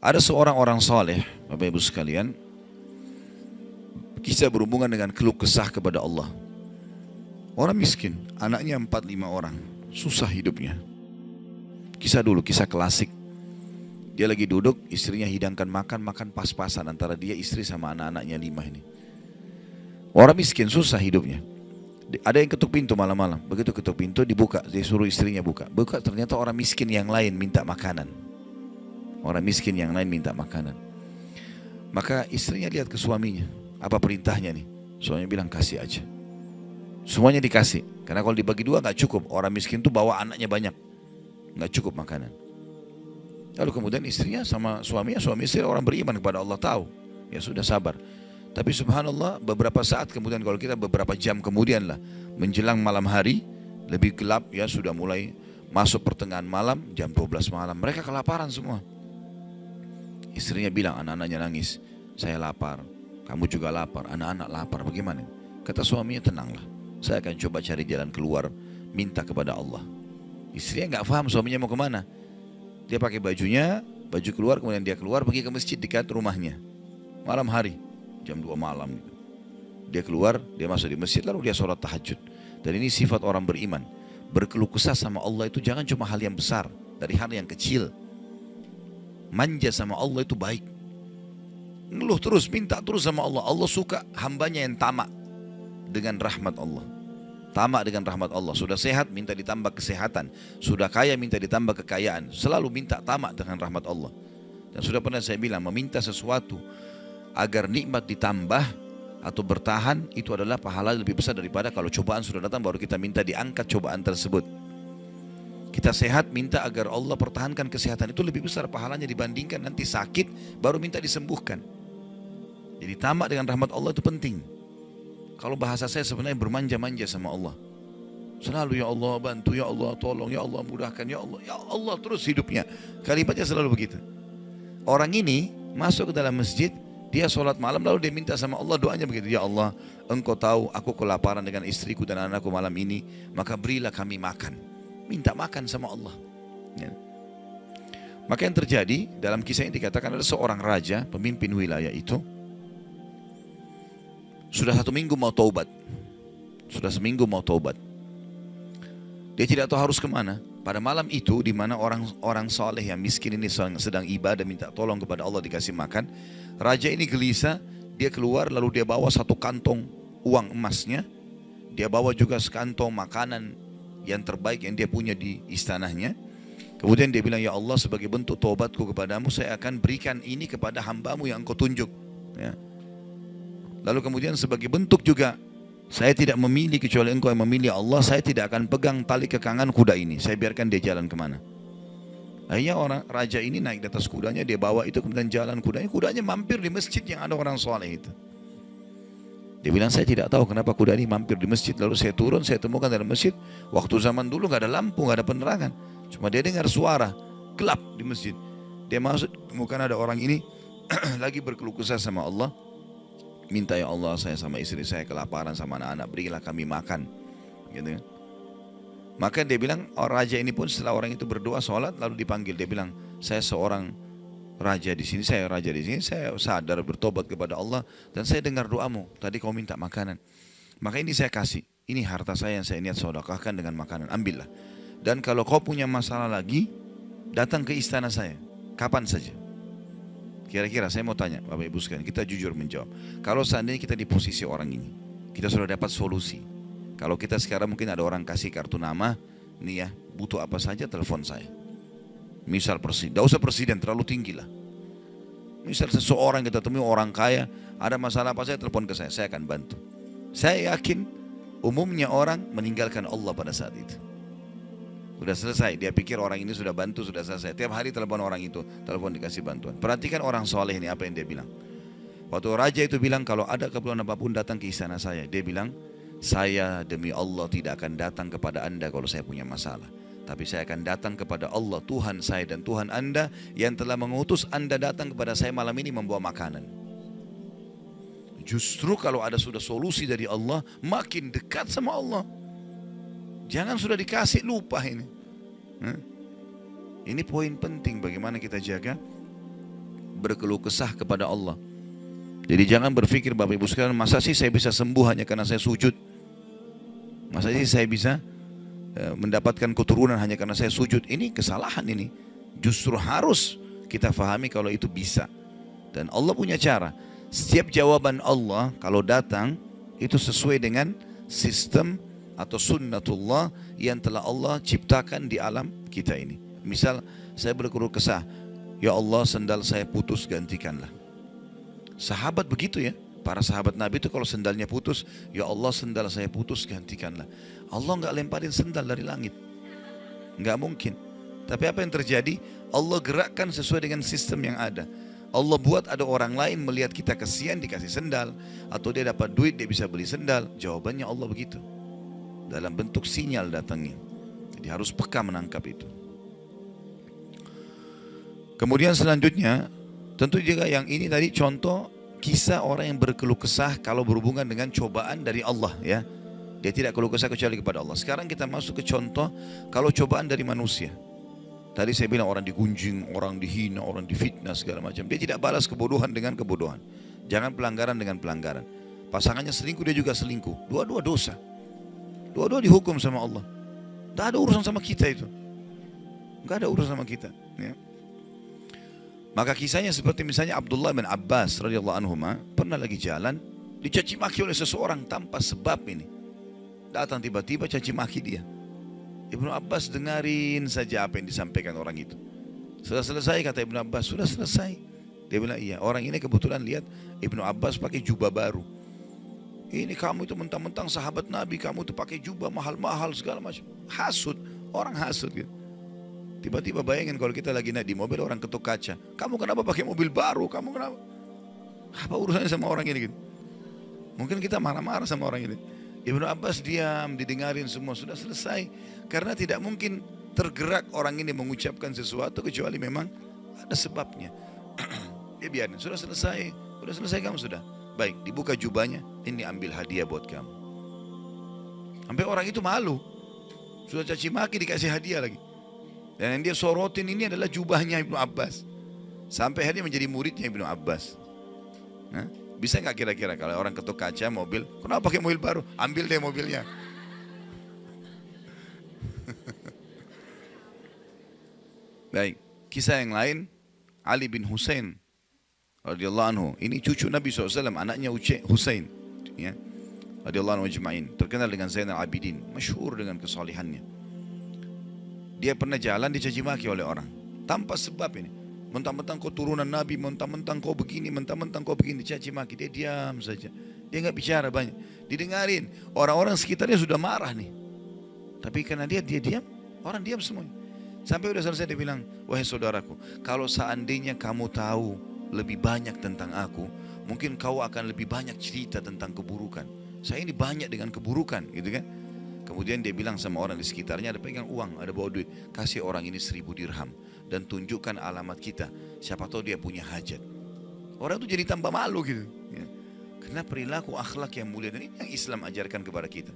Ada seorang orang soleh, Bapak Ibu sekalian, kisah berhubungan dengan keluh kesah kepada Allah. Orang miskin, anaknya empat lima orang, susah hidupnya. Kisah dulu, kisah klasik. Dia lagi duduk, istrinya hidangkan makan, makan pas-pasan antara dia istri sama anak-anaknya lima ini. Orang miskin susah hidupnya. Ada yang ketuk pintu malam-malam. Begitu ketuk pintu dibuka, dia suruh istrinya buka. Buka ternyata orang miskin yang lain minta makanan. Orang miskin yang lain minta makanan. Maka istrinya lihat ke suaminya. Apa perintahnya nih? Suaminya bilang kasih aja. Semuanya dikasih. Karena kalau dibagi dua nggak cukup. Orang miskin tuh bawa anaknya banyak. Nggak cukup makanan. Lalu kemudian istrinya sama suaminya, suami istri orang beriman kepada Allah tahu. Ya sudah sabar. Tapi subhanallah beberapa saat kemudian kalau kita beberapa jam kemudian lah menjelang malam hari lebih gelap ya sudah mulai masuk pertengahan malam jam 12 malam mereka kelaparan semua Istrinya bilang anak-anaknya nangis, saya lapar, kamu juga lapar, anak-anak lapar, bagaimana? Kata suaminya tenanglah, saya akan coba cari jalan keluar, minta kepada Allah. Istrinya nggak paham suaminya mau ke mana. Dia pakai bajunya, baju keluar, kemudian dia keluar pergi ke masjid dekat rumahnya. Malam hari, jam 2 malam. Gitu. Dia keluar, dia masuk di masjid, lalu dia sholat tahajud. Dan ini sifat orang beriman. Berkeluh kesah sama Allah itu jangan cuma hal yang besar, dari hal yang kecil manja sama Allah itu baik. Ngeluh terus, minta terus sama Allah. Allah suka hambanya yang tamak dengan rahmat Allah. Tamak dengan rahmat Allah. Sudah sehat, minta ditambah kesehatan. Sudah kaya, minta ditambah kekayaan. Selalu minta tamak dengan rahmat Allah. Dan sudah pernah saya bilang, meminta sesuatu agar nikmat ditambah atau bertahan, itu adalah pahala lebih besar daripada kalau cobaan sudah datang, baru kita minta diangkat cobaan tersebut. Kita sehat minta agar Allah pertahankan kesehatan itu lebih besar pahalanya dibandingkan nanti sakit baru minta disembuhkan. Jadi tamak dengan rahmat Allah itu penting. Kalau bahasa saya sebenarnya bermanja-manja sama Allah. Selalu ya Allah bantu, ya Allah tolong, ya Allah mudahkan, ya Allah, ya Allah terus hidupnya. Kalimatnya selalu begitu. Orang ini masuk ke dalam masjid, dia sholat malam lalu dia minta sama Allah doanya begitu. Ya Allah, engkau tahu aku kelaparan dengan istriku dan anakku malam ini, maka berilah kami makan minta makan sama Allah. Ya. Maka yang terjadi dalam kisah ini dikatakan ada seorang raja, pemimpin wilayah itu, sudah satu minggu mau taubat. Sudah seminggu mau taubat. Dia tidak tahu harus ke mana. Pada malam itu di mana orang-orang soleh yang miskin ini sedang ibadah minta tolong kepada Allah dikasih makan. Raja ini gelisah, dia keluar lalu dia bawa satu kantong uang emasnya. Dia bawa juga sekantong makanan yang terbaik yang dia punya di istanahnya. Kemudian dia bilang, Ya Allah sebagai bentuk tobatku kepadamu, saya akan berikan ini kepada hambamu yang engkau tunjuk. Ya. Lalu kemudian sebagai bentuk juga, saya tidak memilih kecuali engkau yang memilih Allah, saya tidak akan pegang tali kekangan kuda ini. Saya biarkan dia jalan ke mana. Akhirnya orang raja ini naik di atas kudanya, dia bawa itu kemudian jalan kudanya. Kudanya mampir di masjid yang ada orang soleh itu. Dia bilang saya tidak tahu kenapa kuda ini mampir di masjid. Lalu saya turun, saya temukan dalam masjid. Waktu zaman dulu nggak ada lampu, nggak ada penerangan. Cuma dia dengar suara gelap di masjid. Dia masuk, temukan ada orang ini lagi berkeluh kesah sama Allah. Minta ya Allah saya sama istri saya kelaparan sama anak-anak, berilah kami makan. Gitu kan. Maka dia bilang, oh, raja ini pun setelah orang itu berdoa sholat lalu dipanggil. Dia bilang, saya seorang raja di sini, saya raja di sini, saya sadar bertobat kepada Allah dan saya dengar doamu. Tadi kau minta makanan. Maka ini saya kasih. Ini harta saya yang saya niat sodakahkan dengan makanan. Ambillah. Dan kalau kau punya masalah lagi, datang ke istana saya. Kapan saja. Kira-kira saya mau tanya Bapak Ibu sekalian, kita jujur menjawab. Kalau seandainya kita di posisi orang ini, kita sudah dapat solusi. Kalau kita sekarang mungkin ada orang kasih kartu nama, nih ya, butuh apa saja telepon saya. Misal presiden, tidak usah presiden terlalu tinggi lah. Misal seseorang kita temui orang kaya, ada masalah apa saya telepon ke saya, saya akan bantu. Saya yakin umumnya orang meninggalkan Allah pada saat itu. Sudah selesai, dia pikir orang ini sudah bantu, sudah selesai. Tiap hari telepon orang itu, telepon dikasih bantuan. Perhatikan orang soleh ini apa yang dia bilang. Waktu raja itu bilang kalau ada keperluan apa pun datang ke istana saya. Dia bilang, saya demi Allah tidak akan datang kepada anda kalau saya punya masalah. Tapi saya akan datang kepada Allah Tuhan saya dan Tuhan anda yang telah mengutus anda datang kepada saya malam ini membawa makanan. Justru kalau ada sudah solusi dari Allah makin dekat sama Allah. Jangan sudah dikasih lupa ini. Ini poin penting bagaimana kita jaga berkeluh kesah kepada Allah. Jadi jangan berpikir Bapak Ibu sekalian, masa sih saya bisa sembuh hanya karena saya sujud? Masa sih saya bisa mendapatkan keturunan hanya karena saya sujud? Ini kesalahan ini. Justru harus kita fahami kalau itu bisa. Dan Allah punya cara. Setiap jawaban Allah kalau datang itu sesuai dengan sistem atau sunnatullah yang telah Allah ciptakan di alam kita ini. Misal saya berkeluh kesah, ya Allah sendal saya putus gantikanlah. Sahabat begitu ya. Para sahabat Nabi itu kalau sendalnya putus, ya Allah sendal saya putus gantikanlah. Allah nggak lemparin sendal dari langit. Nggak mungkin. Tapi apa yang terjadi? Allah gerakkan sesuai dengan sistem yang ada. Allah buat ada orang lain melihat kita kesian dikasih sendal. Atau dia dapat duit dia bisa beli sendal. Jawabannya Allah begitu. Dalam bentuk sinyal datangnya. Jadi harus peka menangkap itu. Kemudian selanjutnya Tentu juga yang ini tadi contoh kisah orang yang berkeluh kesah kalau berhubungan dengan cobaan dari Allah ya. Dia tidak keluh kesah kecuali kepada Allah. Sekarang kita masuk ke contoh kalau cobaan dari manusia. Tadi saya bilang orang digunjing, orang dihina, orang difitnah segala macam. Dia tidak balas kebodohan dengan kebodohan. Jangan pelanggaran dengan pelanggaran. Pasangannya selingkuh, dia juga selingkuh. Dua-dua dosa. Dua-dua dihukum sama Allah. Tidak ada urusan sama kita itu. Tidak ada urusan sama kita. Ya. Maka kisahnya seperti misalnya Abdullah bin Abbas radhiyallahu anhu pernah lagi jalan dicaci maki oleh seseorang tanpa sebab ini. Datang tiba-tiba caci maki dia. Ibnu Abbas dengarin saja apa yang disampaikan orang itu. Sudah selesai kata Ibnu Abbas, sudah selesai. Dia bilang iya, orang ini kebetulan lihat Ibnu Abbas pakai jubah baru. Ini kamu itu mentang-mentang sahabat Nabi, kamu itu pakai jubah mahal-mahal segala macam. Hasut, orang hasut gitu. Tiba-tiba bayangin kalau kita lagi naik di mobil orang ketuk kaca. Kamu kenapa pakai mobil baru? Kamu kenapa? Apa urusannya sama orang ini gitu? Mungkin kita marah-marah sama orang ini. Ibnu Abbas diam, didengarin semua sudah selesai. Karena tidak mungkin tergerak orang ini mengucapkan sesuatu kecuali memang ada sebabnya. Dia biarin, sudah selesai, sudah selesai kamu sudah. Baik, dibuka jubahnya, ini ambil hadiah buat kamu. Sampai orang itu malu. Sudah caci maki dikasih hadiah lagi. Dan yang dia sorotin ini adalah jubahnya Ibnu Abbas. Sampai akhirnya menjadi muridnya Ibnu Abbas. Nah, bisa nggak kira-kira kalau orang ketuk kaca mobil, kenapa pakai mobil baru? Ambil deh mobilnya. Baik, kisah yang lain Ali bin Hussein radhiyallahu anhu. Ini cucu Nabi SAW, anaknya Hussein. Ya. Radhiyallahu anhu ajma'in. Terkenal dengan Zainal Abidin, masyhur dengan kesalihannya. Dia pernah jalan dicaci maki oleh orang. Tanpa sebab ini. Mentang-mentang kau turunan Nabi, mentang-mentang kau begini, mentang-mentang kau begini, dicaci maki. Dia diam saja. Dia nggak bicara banyak. Didengarin. Orang-orang sekitarnya sudah marah nih. Tapi karena dia dia diam, orang diam semuanya. Sampai udah selesai dia bilang, wahai saudaraku, kalau seandainya kamu tahu lebih banyak tentang aku, mungkin kau akan lebih banyak cerita tentang keburukan. Saya ini banyak dengan keburukan, gitu kan? Kemudian dia bilang sama orang di sekitarnya, ada pegang uang, ada bawa duit. Kasih orang ini seribu dirham. Dan tunjukkan alamat kita. Siapa tahu dia punya hajat. Orang itu jadi tambah malu gitu. Ya. Karena perilaku akhlak yang mulia. Dan ini yang Islam ajarkan kepada kita.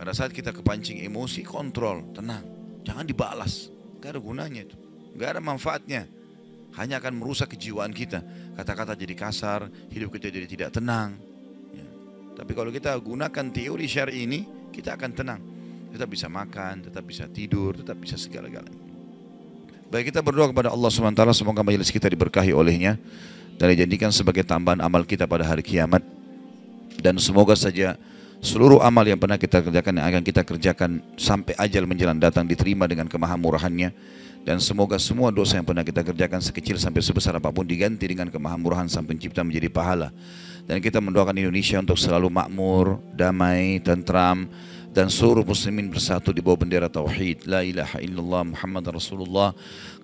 Pada saat kita kepancing emosi, kontrol, tenang. Jangan dibalas. Gak ada gunanya itu. Gak ada manfaatnya. Hanya akan merusak kejiwaan kita. Kata-kata jadi kasar, hidup kita jadi tidak tenang. Ya. Tapi kalau kita gunakan teori syari ini, kita akan tenang. Tetap bisa makan, tetap bisa tidur, tetap bisa segala-galanya. Baik kita berdoa kepada Allah SWT semoga majelis kita diberkahi olehnya dan dijadikan sebagai tambahan amal kita pada hari kiamat dan semoga saja seluruh amal yang pernah kita kerjakan yang akan kita kerjakan sampai ajal menjelang datang diterima dengan kemahamurahannya dan semoga semua dosa yang pernah kita kerjakan sekecil sampai sebesar apa pun diganti dengan kemahamurahan sang pencipta menjadi pahala dan kita mendoakan Indonesia untuk selalu makmur, damai, tentram dan seluruh muslimin bersatu di bawah bendera tauhid. La ilaha illallah Muhammad Rasulullah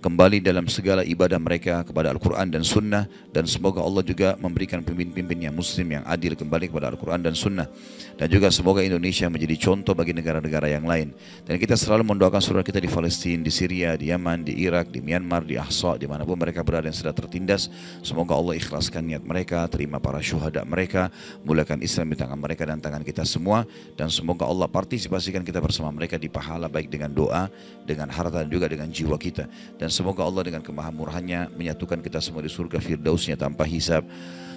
kembali dalam segala ibadah mereka kepada Al-Quran dan Sunnah. Dan semoga Allah juga memberikan pemimpin-pemimpin yang muslim yang adil kembali kepada Al-Quran dan Sunnah. Dan juga semoga Indonesia menjadi contoh bagi negara-negara yang lain. Dan kita selalu mendoakan saudara kita di Palestina, di Syria, di Yaman, di Irak, di Myanmar, di Ahsa, di mana pun mereka berada yang sudah tertindas. Semoga Allah ikhlaskan niat mereka terima para syuhada mereka mulakan Islam di tangan mereka dan tangan kita semua. Dan semoga Allah partisipasikan kita bersama mereka di pahala baik dengan doa, dengan harta dan juga dengan jiwa kita. Dan semoga Allah dengan kemahamurahannya menyatukan kita semua di surga firdausnya tanpa hisab.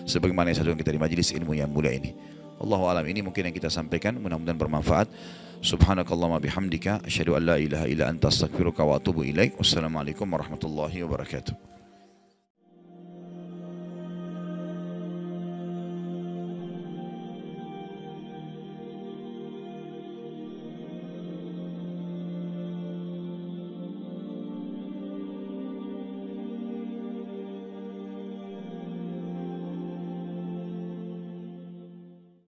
Sebagaimana yang satu kita di majelis ilmu yang mulia ini. Allah alam ini mungkin yang kita sampaikan mudah-mudahan bermanfaat. Subhanakallahumma bihamdika asyhadu an la ilaha illa anta astaghfiruka wa atubu ilaik. Wassalamualaikum warahmatullahi wabarakatuh.